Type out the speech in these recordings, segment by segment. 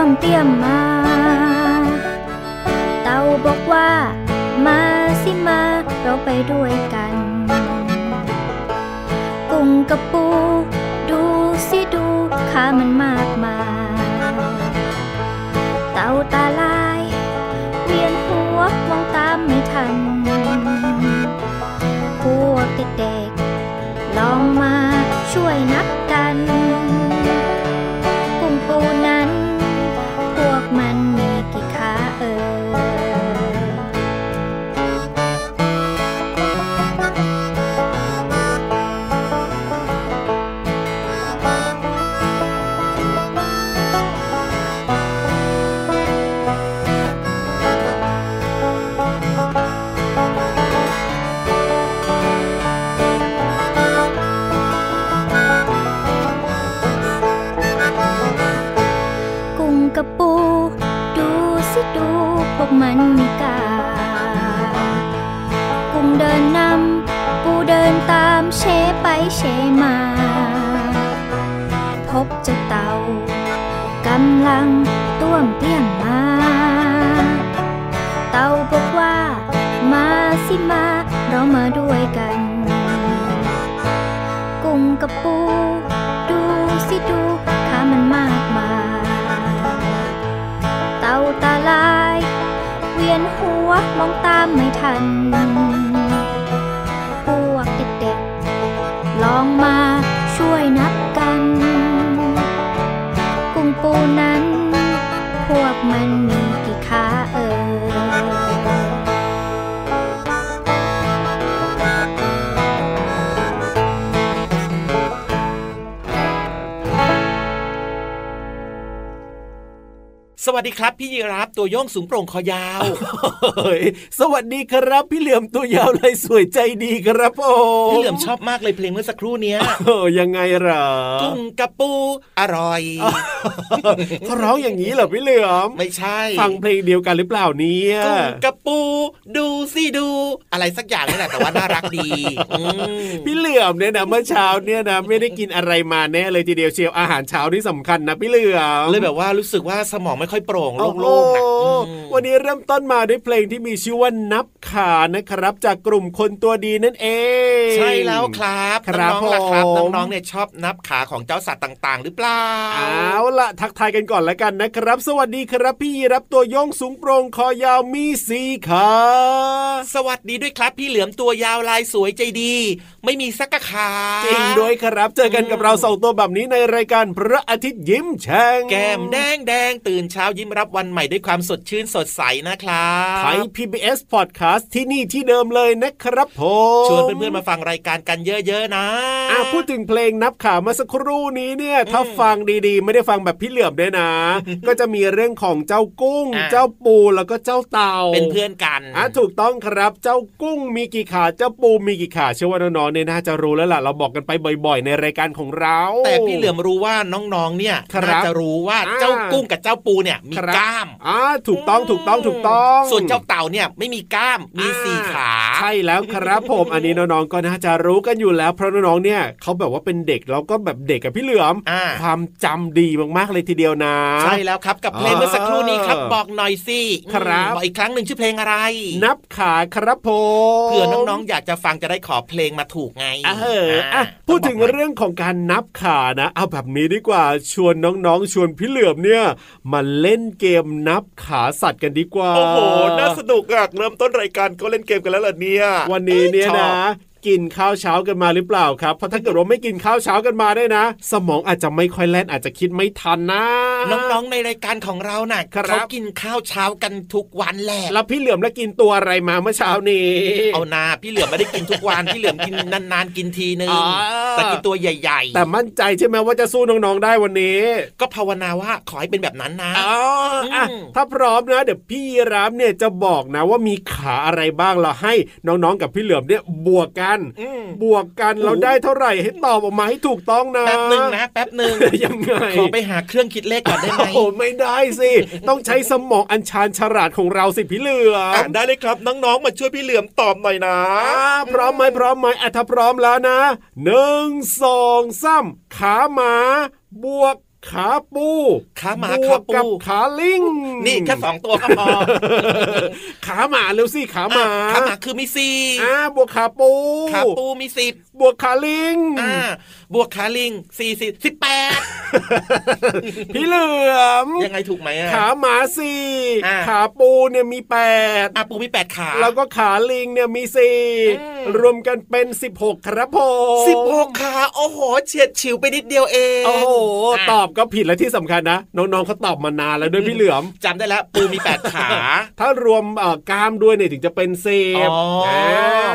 วมเตี้ยมมา เต่าบอกว่า มาสิมาเราไปด้วยกัน กุ้งกับปู ดูสิดูข้ามันมากมายเต่าตาลาย เวียนหัวมองตามไม่ทัน พวกเด็กๆลองมาช่วยนับกัน มันมีกา กุ้งเดินนำปูเดินตามเชไปเชมา พบเจ้าเต่ากำลังต้วมเตี้ยมมา เต่าบอกว่ามาสิมาเรามาด้วยกัน กุ้งกับปู วมองตามไม่ทัน พวกเด็กๆ ลองมาช่วยนับกัน กุ้งปูนั้น พวกมันมีกี่ สวัสดีครับพี่ยีรับตัวโยงสูงโปร่งคอยาวเฮ้ยสวัสดีครับพี่เหลือมตัวยาวเลยสวยใจดีครับโอ้พี่เหลือมชอบมากเลยเพลงเมื่อสักครู่เนี้ยโอ้ยังไงเหรอกุ้งกระปูอร่อยเขาร้องอย่างนี้เหรอพี่เหลือมไม่ใช่ฟังเพลงเดียวกันหรือเปล่าเนี่ยกุ้งกระปู ดูสิดู อะไรสักอย่างนี่แหละแต่ว่าน่ารักดีอืมพี่เหลือมเนี่ยนะเมื่อเช้าเนี่ยนะไม่ได้กินอะไรมาแน่เลยทีเดียวเชียวอาหารเช้าที่สำคัญนะพี่เหลือมเลยแบบว่ารู้สึกว่าสมองไม่ค่อยโปร่งโล่งๆนะโอ้โหอืมวันนี้เริ่มต้นมาด้วยเพลงที่มีชื่อว่านับขานะครับ จากกลุ่มคนตัวดีนั่นเอง ใช่แล้วครับครับน้องๆล่ะครับผมน้องๆเนี่ยชอบนับขาของเจ้าสัตว์ต่าง ๆ หรือเปล่าเอาละทักทายกันก่อนแล้วกันนะครับ สวัสดีครับพี่รับตัวโยงสูงโปร่งคอยาวมีสีขาสวัสดีด้วยครับพี่เหลือมตัวยาวลายสวยใจดี ไม่มีสักกะขาจริงด้วยครับ เจอกันกับเราสองตัวแบบนี้ในรายการพระอาทิตย์ยิ้มแฉ่งแก้มแดงแดงตื่นเช้ายิ้มรับวันใหม่ด้วยความสดชื่นสดใสนะครับไทย PBS Podcast ที่นี่ที่เดิมเลยนะครับผมชวนเพื่อนๆมาฟังรายการกันเยอะๆนะอะพูดถึงเพลงนับขามาสักครู่นี้เนี่ยถ้าฟังดีๆ ไม่ได้ฟังแบบพี่เหลือมด้วยนะ ก็จะมีเรื่องของเจ้ากุ้งอะเจ้าปูแล้วก็เจ้าเต่าเป็นเพื่อนกันอะถูกต้องครับเจ้ากุ้งมีกี่ขาเจ้าปูมีกี่ขาเชื่อว่าน้องๆเนี่ยน่าจะรู้แล้วล่ะเราบอกกันไปบ่อย ๆ ในรายการของเรา แต่พี่เหลือมรู้ว่าน้องๆเนี่ยครับน่าจะรู้ว่าอ่าเจ้ากุ้งกับเจ้าปูเนี่ยมีครับกล้ามอ่าถูกต้องถูกต้องถูกต้อง ส่วนเจ้าเต่าเนี่ยไม่มีกล้ามมีอ่สี่ขาใช่แล้วครับผมอันนี้น้องๆก็น่าจะรู้กันอยู่แล้วเพราะน้องๆเนี่ยเขาแบบว่าเป็นเด็กแล้วก็แบบเด็กกับพี่เหลือมอ่าความจำดีมากๆเลยทีเดียวนะ ใช่แล้วครับกับเพลงเมื่อสักครู่นี้ครับเออบอกหน่อยสิครับบอกอีกครั้งหนึ่งชื่อเพลงอะไร นับขาครับผมเผื่อน้องๆ อยากจะฟังจะได้ขอเพลงมาถูกไงเอออะพูดถึงเรื่องของการนับขานะ เอาแบบนี้ดีกว่าชวนน้องๆ ชวนพี่เหลือมเนี่ยมาเล่นเกมนับขาสัตว์กันดีกว่า โอ้โห น่าสนุกอะเริ่มต้นรายการก็เล่นเกมกันแล้วเหรอเนี่ย วันนี้เนี่ยชอบนะ กินข้าวเช้ากันมาหรือเปล่าครับ เพราะถ้าเกิดว่าไม่กินข้าวเช้ากันมาได้นะ สมองอาจจะไม่ค่อยแล่นอาจจะคิดไม่ทันนะน้องๆในรายการของเราน่ะครับเขากินข้าวเช้ากันทุกวันแหละแล้วพี่เหลือมแล้วกินตัวอะไรมาเมื่อเช้านี้เอานาพี่เหลือมไม่ได้กินทุกวันพี่เหลือมกินนานๆกินทีนึงอ๋อแต่กินตัวใหญ่แต่มั่นใจใช่ไหมว่าจะสู้น้องๆได้วันนี้ๆก็ภาวนาว่าขอให้เป็นแบบนั้นนะอ๋ออะอืมถ้าพร้อมนะ เดี๋ยวพี่รับเนี่ยจะบอกนะว่ามีขาอะไรบ้างเราให้น้องๆกับพี่เหลือมเนี่ยบวกกันอืมบวกกันเราได้เท่าไหร่ให้ตอบออกมาให้ถูกต้องนะแป๊บหนึ่งนะแป๊บหนึ่งยังไงขอไปหาเครื่องคิดเลขก่อนได้ไหมโอ้โหไม่ได้สิต้องใช้สมองอัญชานฉลาดของเราสิพี่เหลืออะมได้เลยครับน้องๆมาช่วยพี่เหลือมตอบหน่อยนะอ่าพร้อมไหมพร้อมไหมอะถ้าพร้อมแล้วนะหนึ่งสองสามขาหมาบวก ขาปูขาหมาบวขากปูกับขาลิงนี่แค่สองตัวก็พอขาหมาเร็วสิขาหมาอะขาหมาคือมีสี่อ่าบวกขาปูขาปูมีสิบบวกขาลิงอ่า บวกขาลิงสี่สิบสิบแปดพี่เหลือมยังไงถูกไหมอะขาหมาสี่อ่าขาปูเนี่ยมีแปดอะปูมีแปดขา แล้วก็ขาลิงเนี่ยมีสี่อืมรวมกันเป็นสิบหกครับผมสิบหกขาโอ้โหเฉียดฉิวไปนิดเดียวเองโอ้โหะตอบก็ผิดและที่สำคัญนะน้องๆเขาตอบมานานแล้วด้วยพี่เหลือมจำได้แล้วปูมีแปดขา ถ้ารวมเอ่อกล้ามด้วยเนี่ยถึงจะเป็นสิอ๋บอ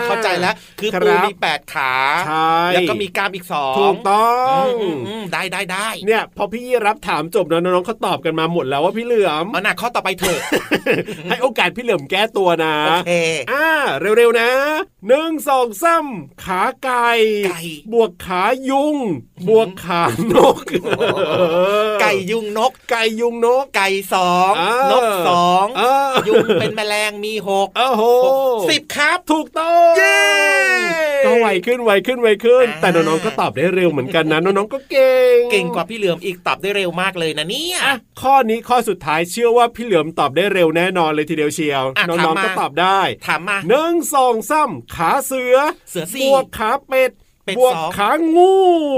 เข้าใจแล้วคือครับปูมีแปดขาใช่แล้วก็มีกล้ามอีกสองถูกต้องอืมอืมได้ได้ได้เนี่ย พอพี่รับถามจบนะน้องๆเขาตอบกันมาหมดแล้วว่าพี่เหลือมเอาหนักข้อต่อไปเถอะให้โอกาสพี่เหลือมแก้ตัวนะโอเคอ่าเร็วๆนะหนึ่งสองสามขาไก่ไก่บวกขายุง บวกขานก ไก่ยุงนก ไก่ยุงนก ไก่สองเออนกสองเออยุงเป็นแมลงมีหกโอ้โหสิบครับถูกต้องเย้ก็ไวขึ้นไวขึ้นไวขึ้นอ่าแต่น้องๆก็ตอบได้เร็วเหมือนกันนะน้องๆก็เก่ง เก่งกว่าพี่เหลือมอีกตอบได้เร็วมากเลยนะเนี่ยอะข้อนี้ข้อสุดท้ายเชื่อว่าพี่เหลือมตอบได้เร็วแน่นอนเลยทีเดียวเชียวอะน้องถามๆมาก็ตอบได้ถามมาหนึ่งสองสามขาเสือเสือบสี่วกขาเป็ด เป็ดบวกสองขางู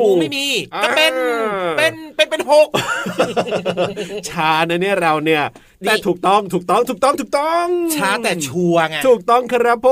งูไม่มีก็เป็นอ่าเป็นเป็นเป็นหกช้านะเนี่ยเราเนี่ยนี่แต่ถูกต้องถูกต้องถูกต้องถูกต้อง ช้าแต่ชัวร์ไงถูกต้องครับผ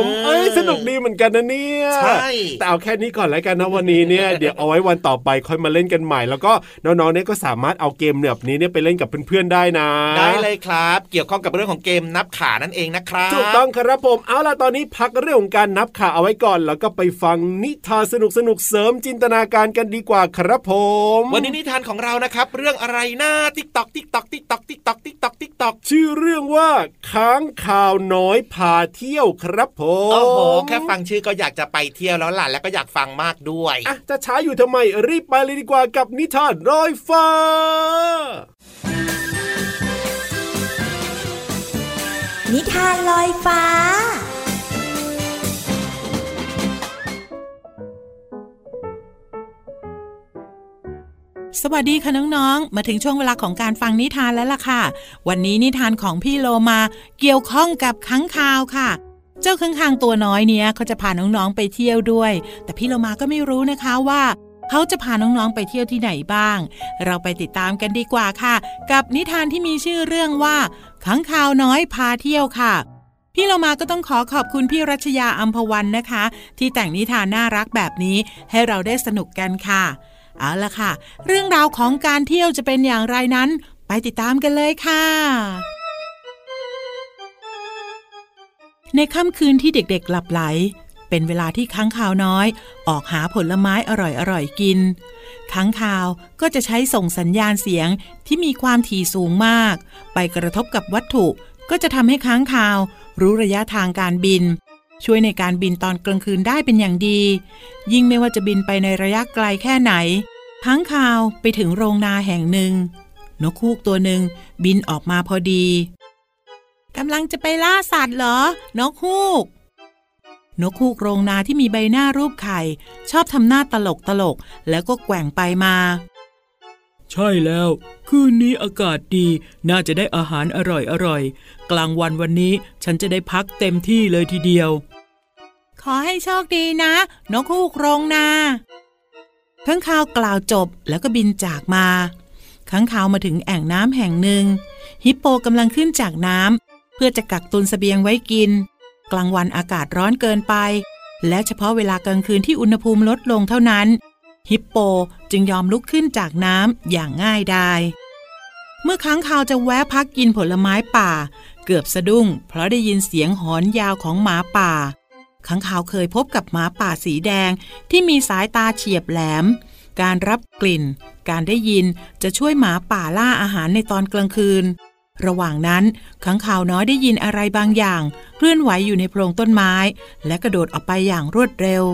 มเออเอ้ยสนุกดีเหมือนกันนะเนี่ยใช่แต่เอาแค่นี้ก่อนแล้วกันนะวันนี้เนี่ยเดี๋ยวเอาไว้วันต่อไปค่อยมาเล่นกันใหม่ แล้วก็น้องๆเนี่ยก็สามารถเอาเกมแบบนี้เนี่ยไปเล่นกับเพื่อนๆได้นะ ได้เลยครับ เกี่ยวข้องกับเรื่องของเกมนับขานั่นเองนะครับถูกต้องครับผมเอาล่ะตอนนี้พักเรื่องของการนับขาเอาไว้ก่อน แล้วก็ไปฟังนิทานสนุกสนุกๆเสริมจินตนาการกันดีกว่าครับผม วันนี้นิทานของเรานะครับ เรื่องอะไรนะติ๊กตอกติ๊กตอกติ๊กตอกติ๊กตอกติ๊กตอกติ๊กตอกชื่อเรื่องว่าค้างคาวน้อยพาเที่ยวครับผมโอ้โหแค่ฟังชื่อก็อยากจะไปเที่ยวแล้วล่ะแล้วก็อยากฟังมากด้วยอะจะช้าอยู่ทำไมรีบไปเลยดีกว่ากับนิทานรอยฟ้านิทานลอยฟ้า สวัสดีค่ะน้องๆ มาถึงช่วงเวลาของการฟังนิทานแล้วล่ะค่ะ วันนี้นิทานของพี่โลมาเกี่ยวข้องกับค้างคาวค่ะ เจ้าค้างคาวตัวน้อยเนี้ยเขาจะพาน้องๆไปเที่ยวด้วย แต่พี่โลมาก็ไม่รู้นะคะว่า เขาจะพาน้องๆไปเที่ยวที่ไหนบ้าง เราไปติดตามกันดีกว่าค่ะ กับนิทานที่มีชื่อเรื่องว่าค้างคาวน้อยพาเที่ยวค่ะพี่เรามาก็ต้องขอขอบคุณพี่รัชยาอัมพวันนะคะ ที่แต่งนิทานน่ารักแบบนี้ให้เราได้สนุกกันค่ะ เอาละค่ะ เรื่องราวของการเที่ยวจะเป็นอย่างไรนั้น ไปติดตามกันเลยค่ะ ในค่ำคืนที่เด็กๆหลับไหล เป็นเวลาที่ค้างคาวน้อย ออกหาผลไม้อร่อยๆกินค้างคาวก็จะใช้ส่งสัญญาณเสียงที่มีความถี่สูงมาก ไปกระทบกับวัตถุก็จะทำให้ค้างคาว รู้ระยะทางการบิน ช่วยในการบินตอนกลางคืนได้เป็นอย่างดี ยิ่งไม่ว่าจะบินไปในระยะไกลแค่ไหนค้างคาวไปถึงโรงนาแห่งหนึ่ง นกคูกตัวหนึ่งบินออกมาพอดีกำลังจะไปล่าสัตว์เหรอ นกฮูก นกฮูกโรงนาที่มีใบหน้ารูปไข่ ชอบทำหน้าตลกตลกแล้วก็แกว่งไปมา ใช่แล้ว คืนนี้อากาศดี น่าจะได้อาหารอร่อยอร่อยๆกลางวันวันนี้ฉันจะได้พักเต็มที่เลยทีเดียว ขอให้โชคดีนะ นกฮูกโรงนาข้างคาวกล่าวจบแล้วก็บินจากมาข้างคาวมาถึงแอ่งน้ำแห่งหนึ่ง ฮิปโปกำลังขึ้นจากน้ำเพื่อจะกักตุนสเสบียงไว้กิน กลางวันอากาศร้อนเกินไป และเฉพาะเวลากลางคืนที่อุณหภูมิลดลงเท่านั้น ฮิปโปจึงยอมลุกขึ้นจากน้ำอย่างง่ายดายเมื่อค้างคาวจะแวะพักกินผลไม้ป่า เกือบสะดุ้ง เพราะได้ยินเสียงหอนยาวของหมาป่าค้างคาวเคยพบกับหมาป่าสีแดงที่มีสายตาเฉียบแหลม การรับกลิ่น การได้ยินจะช่วยหมาป่าล่าอาหารในตอนกลางคืน ระหว่างนั้นขังข่าวน้อยได้ยินอะไรบางอย่าง เคลื่อนไหวอยู่ในโพรงต้นไม้ และกระโดดออกไปอย่างรวดเร็ว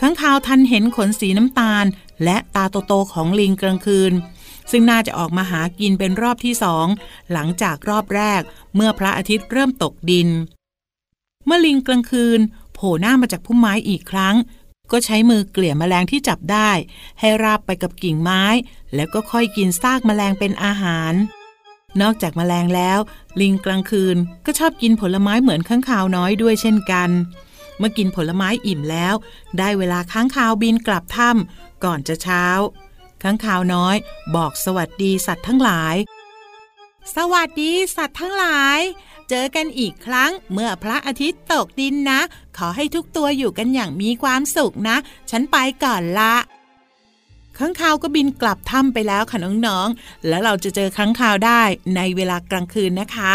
ขังข่าวทันเห็นขนสีน้ำตาล และตาโตๆของลิงกลางคืน ซึ่งน่าจะออกมาหากินเป็นรอบที่สองหลังจากรอบแรกเมื่อพระอาทิตย์เริ่มตกดิน เมื่อลิงกลางคืน โผล่หน้ามาจากพุ่มไม้อีกครั้ง ก็ใช้มือเกลี่ยแมลงที่จับได้ ให้ราบไปกับกิ่งไม้ แล้วก็ค่อยกินซากแมลงเป็นอาหาร นอกจากแมลงแล้ว ลิงกลางคืนก็ชอบกินผลไม้เหมือนข้างคาวน้อยด้วยเช่นกัน เมื่อกินผลไม้อิ่มแล้ว ได้เวลาค้างคาวบินกลับถ้ำก่อนจะเช้า ค้างคาวน้อย บอกสวัสดีสัตว์ทั้งหลาย สวัสดีสัตว์ทั้งหลาย เจอกันอีกครั้งเมื่อพระอาทิตย์ตกดินนะ ขอให้ทุกตัวอยู่กันอย่างมีความสุขนะ ฉันไปก่อนละค้างคาวก็บินกลับถ้ำไปแล้วค่ะน้องๆ แล้วเราจะเจอค้างคาวได้ในเวลากลางคืนนะคะ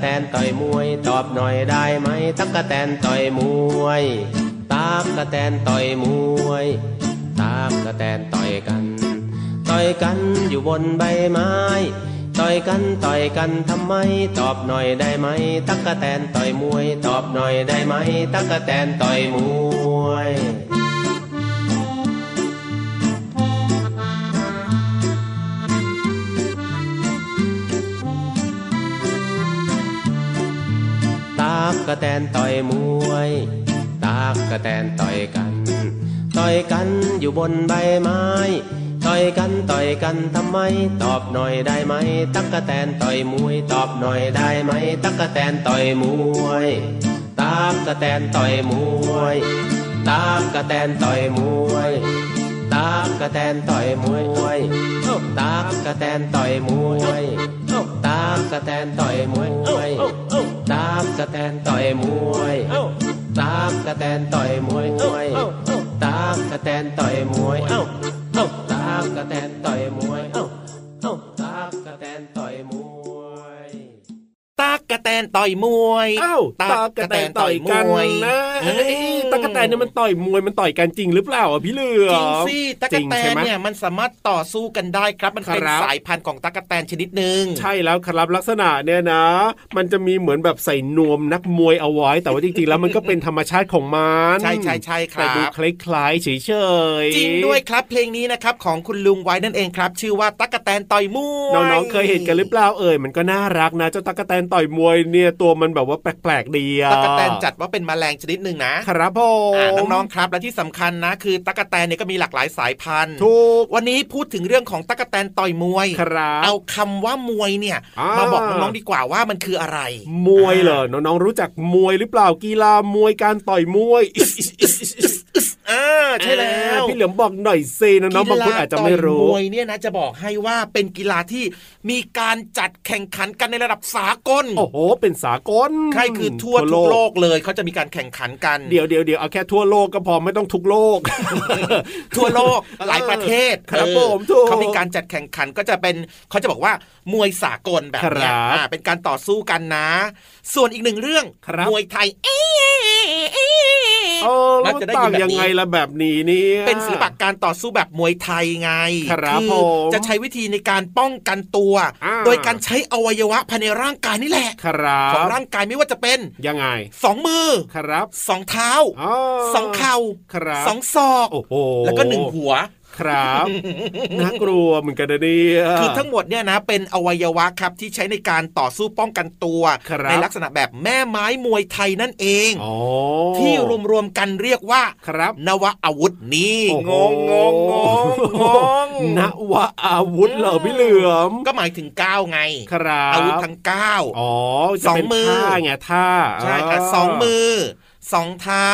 แตนต่อยมวยตอบหน่อยได้ไหมตักกะแตนต่อยมวยตากกะแตนต่อยมวยตากกะแตนต่อยกัน ต่อยกันอยู่บนใบไม้ ต่อยกันต่อยกันทำไม ตอบหน่อยได้ไหมตักกะแตนต่อยมวย ตอบหน่อยได้ไหมตักกะแตนต่อยมวย กกะแตนต่อยมวย ตากกะแตนต่อยกัน ต่อยกันอยู่บนใบไม้ ต่อยกันต่อยกันทำไม ตอบหน่อยได้ไหม ตักกะแตนต่อยมวย ตอบหน่อยได้ไหม ตักกะแตนต่อยมวย ตากกะแตนต่อยมวย ตากกะแตนต่อยมวยตากกะแตนต่อยมวยตากกะแตนต่อยมวยตากกะแตนต่อยมวย ตากกะแตนต่อยมวยตากกะแตนต่อยมวยตากกะแตนต่อยมวยะแตนต่อยมวยอ้าวตากระแตนต่อยกันนะอืเอ้ยมตากระแตนเนี่ยมันต่อยมวยมันต่อยกันจริงหรือเปล่าอะพี่เหลือจริงสิตากจกะริงแตใช่นไหมเนี่ยมันสามารถต่อสู้กันได้ครับมันเป็นครับสายพันธุ์ของตากกะแตนชนิดหนึ่งใช่แล้วครับลักษณะเนี่ยนะ มันจะมีเหมือนแบบใส่นวมนักมวยเอาไว้ แต่ว่าจริงๆแล้วมันก็เป็นธรรมชาติของมันใช่ใช่ใช่คแต่รัดูบคล้ายๆเฉยๆจริงด้วยครับเพลงนี้นะครับของคุณลุงไว้นั่นเองครับ ชื่อว่าตั๊กแตนต่อยมวยน้องๆเคยเห็นกันหรือเปล่าเอ่ยมันก็น่ารักนะเจ้าตากแตนต่อยมวยเนี่ยตัวมันแบบว่าแปลกๆดีอะตั๊กแตนจัดว่าเป็นแมลงชนิดหนึ่งนะครับผมอ่าน้องๆครับและที่สำคัญนะ คือตั๊กแตนเนี่ยก็มีหลากหลายสายพันธุ์ถูกวันนี้พูดถึงเรื่องของตั๊กแตนต่อยมวยครับเอาคำว่ามวยเนี่ยอ่ามมาบอกน้องๆดีกว่าว่ามันคืออะไร มวยเหรอน้องๆรู้จักมวยหรือเปล่ากีฬามวยการต่อยมวย อ่าใช่แล้วอ่าพี่เหลือมบอกหน่อยเซน้องๆบางคนอาจจะไม่รู้กีฬาต่อยมวยเนี่ยนะจะบอกให้ว่าเป็นกีฬาที่มีการจัดแข่งขันกันในระดับสากลโอ้โห เป็นสากลใช่คือทั่วทุกโลกเลยเขาจะมีการแข่งขันกันเดี๋ยวเดี๋ยวเดี๋ยวเอาแค่ทั่วโลกก็พอไม่ต้องทุกโลก ทั่วโลกหลายประเทศครับเออผมถูกเขามีการจัดแข่งขันก็จะเป็นเขาจะบอกว่ามวยสากลแบบเนี้ยครับอ่าเป็นการต่อสู้กันนะ ส่วนอีกหนึ่งเรื่องครับมวยไทยเอ๊ะเอ๊ะเออแล้วมัมันจะได้ต่ายิงนแบบยังไงนี้ล่ะแบบนี้เนี่ยเป็นศิลปะการต่อสู้แบบมวยไทยไงครับอผมจะใช้วิธีในการป้องกันตัวอ่าโดยการใช้อวัยวะภายในร่างกายนี่แหละครับของร่างกายไม่ว่าจะเป็นยังไงสองมือครับสองเท้าอ๋อสองเข่าครับสองศอกโอ้โหแล้วก็หนึ่งหัว ครับน่ากลัวเหมือนกันนะเนี่ยคือทั้งหมดเนี่ยนะเป็นอวัยวะครับที่ใช้ในการต่อสู้ป้องกันตัวครับในลักษณะแบบแม่ไม้มวยไทยนั่นเองอ๋อที่รวมๆกันเรียกว่าครับ นวอาวุธนี่โอ้งโหงงงงงนวะอาวุธเหรอพี่เหลือมก็หมายถึงก้าวไงครับอาวุธทั้งเก้าอ๋อสองจะเป็นมือท่าไงท่าใช่ค่ะสองมือ สองเท้า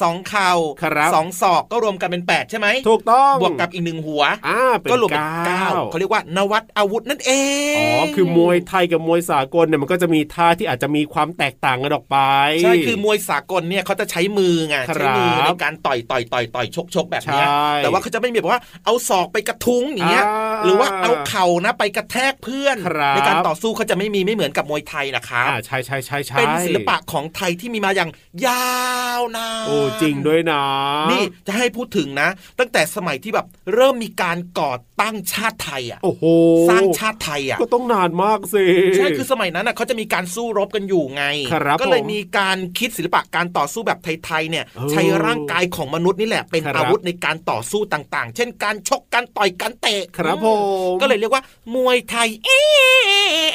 สองเข่าครับสองศอกก็รวมกันเป็นแปดใช่ไหมถูกต้องบวกกับอีกหนึ่งหัวอ่าเป็นก็รวมเป็นเก้าเก้าเขาเรียกว่านวัดอาวุธนั่นเองอ๋อคือมวยไทยกับมวยสากลเนี่ยมันก็จะมีท่าที่อาจจะมีความแตกต่างกันออกไปใช่คือมวยสากลเนี่ยเขาจะใช้มือไงครับใช้มือในการต่อยต่อยต่อยต่อยชกชกแบบเนี้ยใช่แต่ว่าเขาจะไม่มีแบบว่าเอาศอกไปกระทุ้งอย่างเงี้ยอ่าหรือว่าเอาเข่านะไปกระแทกเพื่อนครับในการต่อสู้เขาจะไม่มีไม่เหมือนกับมวยไทยนะครับอ่าใช่ใช่ใช่ใช่เป็นศิลปะของไทยที่มีมาอย่างยาวนานโอ้จริงด้วยนะนี่จะให้พูดถึงนะ ตั้งแต่สมัยที่แบบเริ่มมีการก่อตั้งชาติไทยอะโอ้โหสร้างชาติไทยอะก็ต้องนานมากสิใช่คือสมัยนั้นน่ะเขาจะมีการสู้รบกันอยู่ไงครับก็เลยผมมีการคิดศิลปะการต่อสู้แบบไทยๆเนี่ยเออใช้ร่างกายของมนุษย์นี่แหละเป็นครับอาวุธในการต่อสู้ต่างๆ เช่น การชกการต่อยการเตะครับผมก็เลยเรียกว่ามวยไทยเอ๊ะ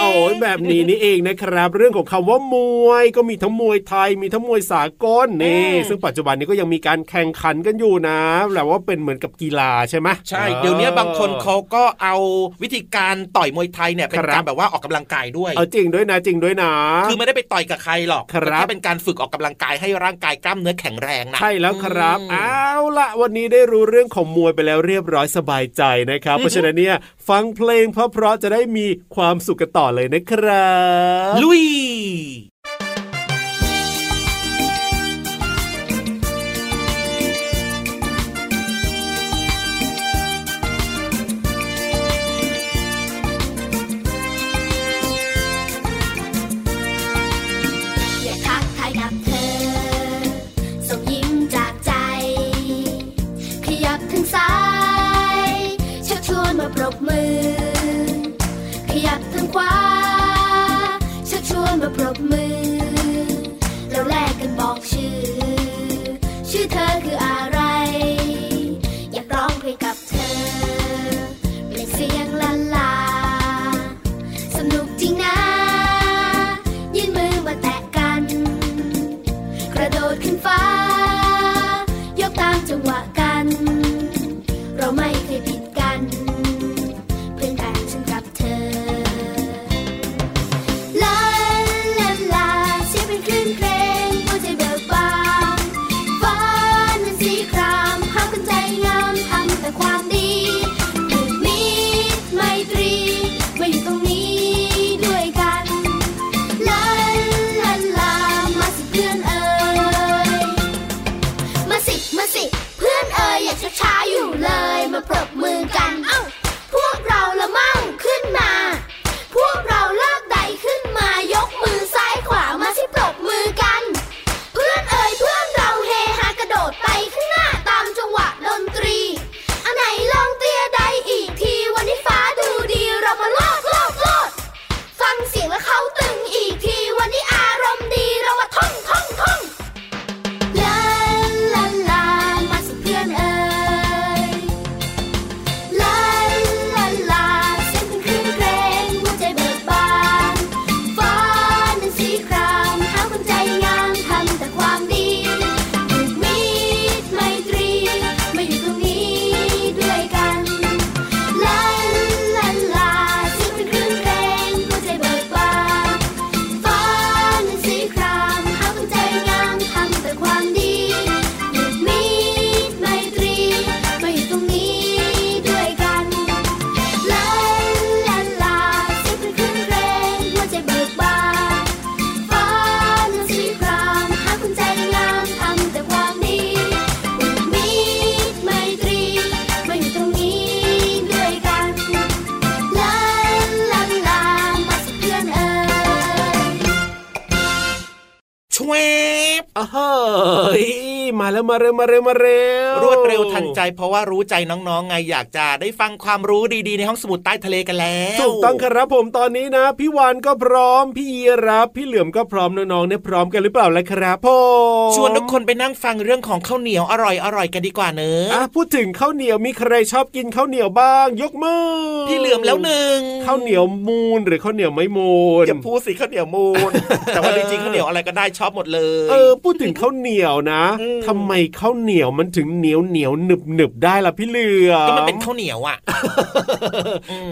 โอ้ยแบบนี้นี่เองนะครับ เรื่องของคำว่ามวยก็มีทั้งมวยไทยมีทั้งมวยสากลนี่ ซึ่งปัจจุบันนี้ก็ยังมีการแข่งขันกันอยู่นะแต่ว่าเป็นเหมือนกับกีฬาใช่ไหมใช่เดี๋ยวนี้บางคนเขาก็เอาวิธีการต่อยมวยไทยเนี่ยเป็นครับการแบบว่าออกกำลังกายด้วยเอาจริงด้วยนะจริงด้วยนะ คือไม่ได้ไปต่อยกับใครหรอกครับแค่เป็นการฝึกออกกำลังกายให้ร่างกายกล้ามเนื้อแข็งแรงนะใช่แล้วครับอืมเอาละวันนี้ได้รู้เรื่องของมวยไปแล้วเรียบร้อยสบายใจนะครับ เพราะฉะนั้นเนี่ยฟังเพลงเพราะๆจะได้มีความสุขกันต่อเลยนะครับ ลุยอย ชื่อเธ แล้วมาเร็วมาเร็วมาเร็วรวดเร็วทันใจ เพราะว่ารู้ใจน้องๆไงอยากจะได้ฟังความรู้ดีๆ ในห้องสมุดใต้ทะเลกันแล้วถูกต้องครับผมตอนนี้นะพี่วานก็พร้อมพี่ยีรับพี่เหลือมก็พร้อมน้องๆเนี่ยพร้อมกันหรือเปล่าล่ะครับผมชวนทุกคนไปนั่งฟังเรื่องของข้าวเหนียวอร่อยๆกันดีกว่าเนอะอะพูดถึงข้าวเหนียวมีใครชอบกินข้าวเหนียวบ้าง ยกมือพี่เหลือมแล้วหนึ่งข้าวเหนียวมูนหรือข้าวเหนียวไม่มูนอย่าพูดสิข้าวเหนียวมูนแต่ว่าจริงๆข้าวเหนียวอะไรก็ได้ชอบหมดเลย เออพูดถึงข้าวเหนียวนะอืมทำไมข้าวเหนียวมันถึงเหนียวเหนียวหนึบหนึบได้ล่ะพี่เหลือมก็มันเป็นข้าวเหนียวอะ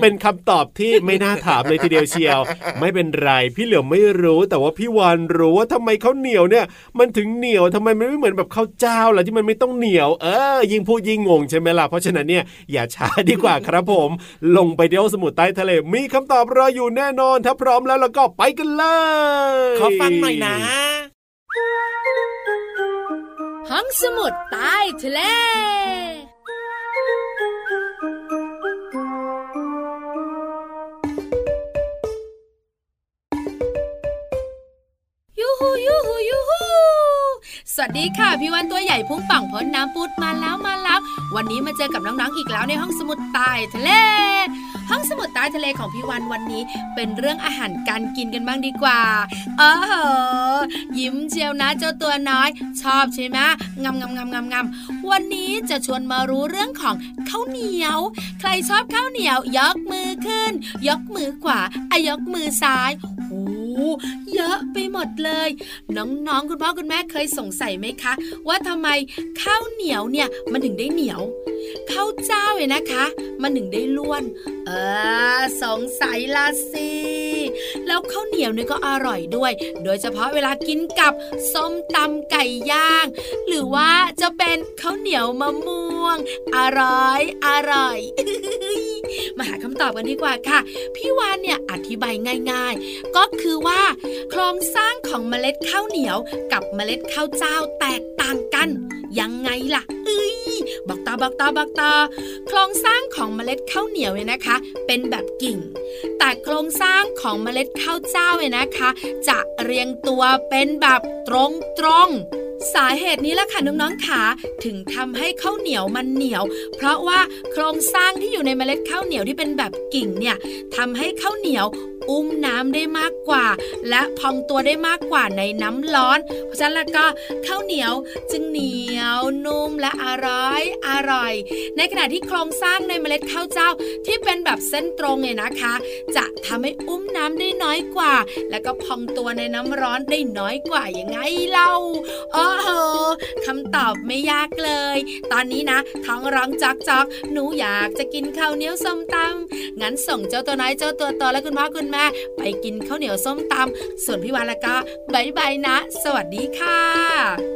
เป็นคำตอบที่ไม่น่าถามเลยทีเดียวเชียว ไม่เป็นไรพี่เหลือมไม่รู้ แต่ว่าพี่วานรู้ว่าทำไมข้าวเหนียวเนี่ย มันถึงเหนียวทำไมมันไม่เหมือนแบบข้าวเจ้าล่ะที่มันไม่ต้องเหนียวเออยิ่งพูดยิ่งงงใช่ไหมล่ะเพราะฉะนั้นเนี่ยอย่าช้าดีกว่าครับผม ลงไปเที่ยวสมุทรใต้ทะเลมีคำตอบรออยู่แน่นอน ถ้าพร้อมแล้วเราก็ไปกันเลยขอฟังหน่อยนะ ห้องสมุดใต้ทะเลยูฮูยูฮูยูฮู สวัสดีค่ะ พี่วันตัวใหญ่พุ่งป่องพ้นน้ำปุดมาแล้วมาแล้ว วันนี้มาเจอกับน้องๆอีกแล้วในห้องสมุดใต้ทะเล ห้องสมุดใต้ทะเลของพี่วันวันนี้ เป็นเรื่องอาหารการกินกันบ้างดีกว่าเออเหอยิ้มเชียวนะเจ้าตัวน้อย ชอบใช่ไหมงำงำงำงำงำวันนี้จะชวนมารู้เรื่องของข้าวเหนียว ใครชอบข้าวเหนียวยกมือขึ้น ยกมือขวาอายกมือซ้าย เยอะไปหมดเลย น้องๆ คุณพ่อคุณแม่เคยสงสัยไหมคะ ว่าทำไมข้าวเหนียวเนี่ยมันถึงได้เหนียว ข้าวเจ้าเนี่ยนะคะ มันถึงได้ล้วน เออสงสัยละสิแล้วข้าวเหนียวเนี่ยก็อร่อยด้วย โดยเฉพาะเวลากินกับส้มตำไก่ย่าง หรือว่าจะเป็นข้าวเหนียวมะม่วง อร่อย อร่อยมาหาคำตอบกันดีกว่าค่ะ พี่วานเนี่ยอธิบายง่าย ๆ ก็คือว่า โครงสร้างของเมล็ดข้าวเหนียวกับเมล็ดข้าวเจ้าแตกต่างกัน ยังไงล่ะ บอกต่อบอกต่อโครงสร้างของเมล็ดข้าวเหนียวเนี่ยนะคะ เป็นแบบกิ่ง แต่โครงสร้างของเมล็ดข้าวเจ้าเนี่ยนะคะ จะเรียงตัวเป็นแบบตรงตรง สาเหตุนี้แหละค่ะน้องๆขาถึงทำให้ข้าวเหนียวมันเหนียว เพราะว่าโครงสร้างที่อยู่ในเมล็ดข้าวเหนียวที่เป็นแบบกิ่งเนี่ยทำให้ข้าวเหนียวอุ้มน้ำได้มากกว่า และพองตัวได้มากกว่าในน้ำร้อน เพราะฉะนั้นแล้วก็ข้าวเหนียวจึงเหนียวนุ่มและอร่อยอร่อย ในขณะที่โครงสร้างในเมล็ดข้าวเจ้าที่เป็นแบบเส้นตรงเนี่ยนะคะ จะทำให้อุ้มน้ำได้น้อยกว่า แล้วก็พองตัวในน้ำร้อนได้น้อยกว่ายังไงเล่าโอ้โหคำตอบไม่ยากเลย ตอนนี้นะท้องร้องจอกจอกหนูอยากจะกินข้าวเหนียวส้มตำงั้นส่งเจ้าตัวน้อยเจ้าตัวโตและคุณพ่อคุณแม่ ไปกินข้าวเหนียวส้มตำส่วนพี่วานละก็บายบายนะ สวัสดีค่ะ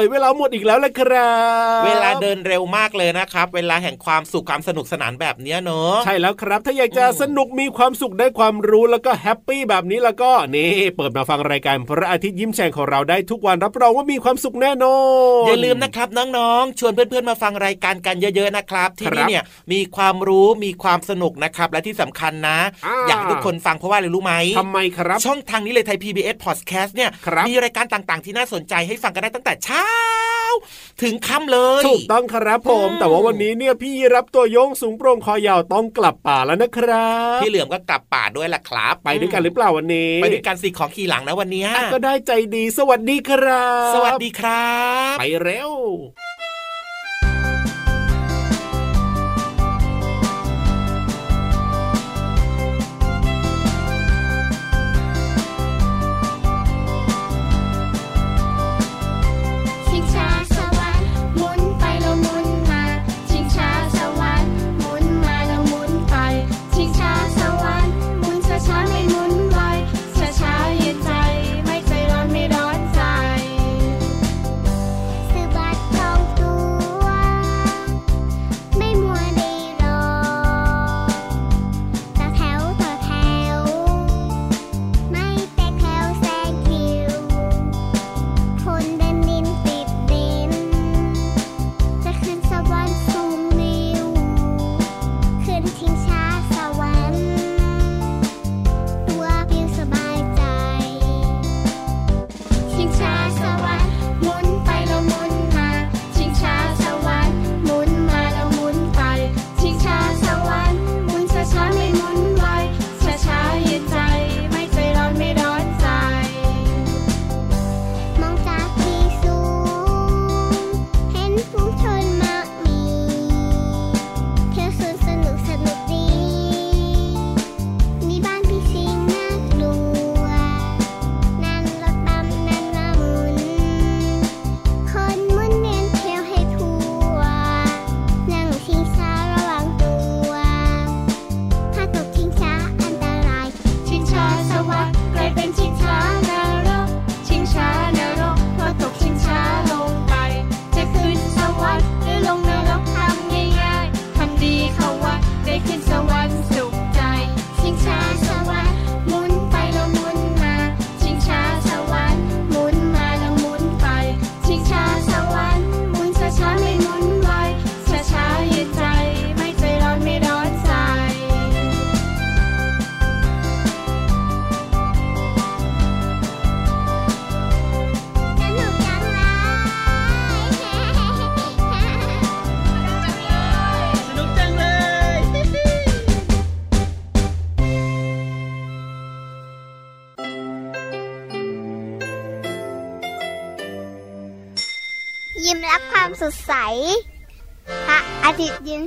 อ้โหเวลาหมดอีกแล้วละครับ เวลาเดินเร็วมากเลยนะครับ เวลาแห่งความสุขความสนุกสนานแบบเนี้ยเนอะใช่แล้วครับ ถ้าอยากจะอืมสนุกมีความสุขได้ความรู้แล้วก็แฮปปี้แบบนี้แล้วก็นี่เปิดมาฟังรายการพระอาทิตย์ยิ้มแฉ่งของเราได้ทุกวันรับรองว่ามีความสุขแน่นอนอย่าลืมนะครับน้องๆชวนเพื่อนๆมาฟังรายการกันเยอะๆนะครับ ที่ครันี่บเนี่ยมีความรู้มีความสนุกนะครับและที่สำคัญนะอ่าอยากให้ทุกคนฟังเพราะว่าอะไรรู้ไหมทำไมครับ ช่องทางนี้เลยไทย PBS Podcast เนี่ยครับมีรายการต่างๆ ที่น่าสนใจให้ฟังกันได้ตั้งแต่เช้าถึงค่ำเลยถูกต้องครับผมอืมแต่ว่าวันนี้เนี่ยพี่รับตัวโยงสูงโปร่งคอยาวต้องกลับป่าแล้วนะครับพี่เหลือมก็กลับป่าด้วยล่ะครับไปด้วยกันหรือเปล่าวันนี้ ไปด้วยกันสิของขี่หลังนะวันเนี้ยอะก็ได้ใจดี สวัสดีครับ สวัสดีครับ ไปเร็ว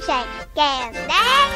ยิ้มรั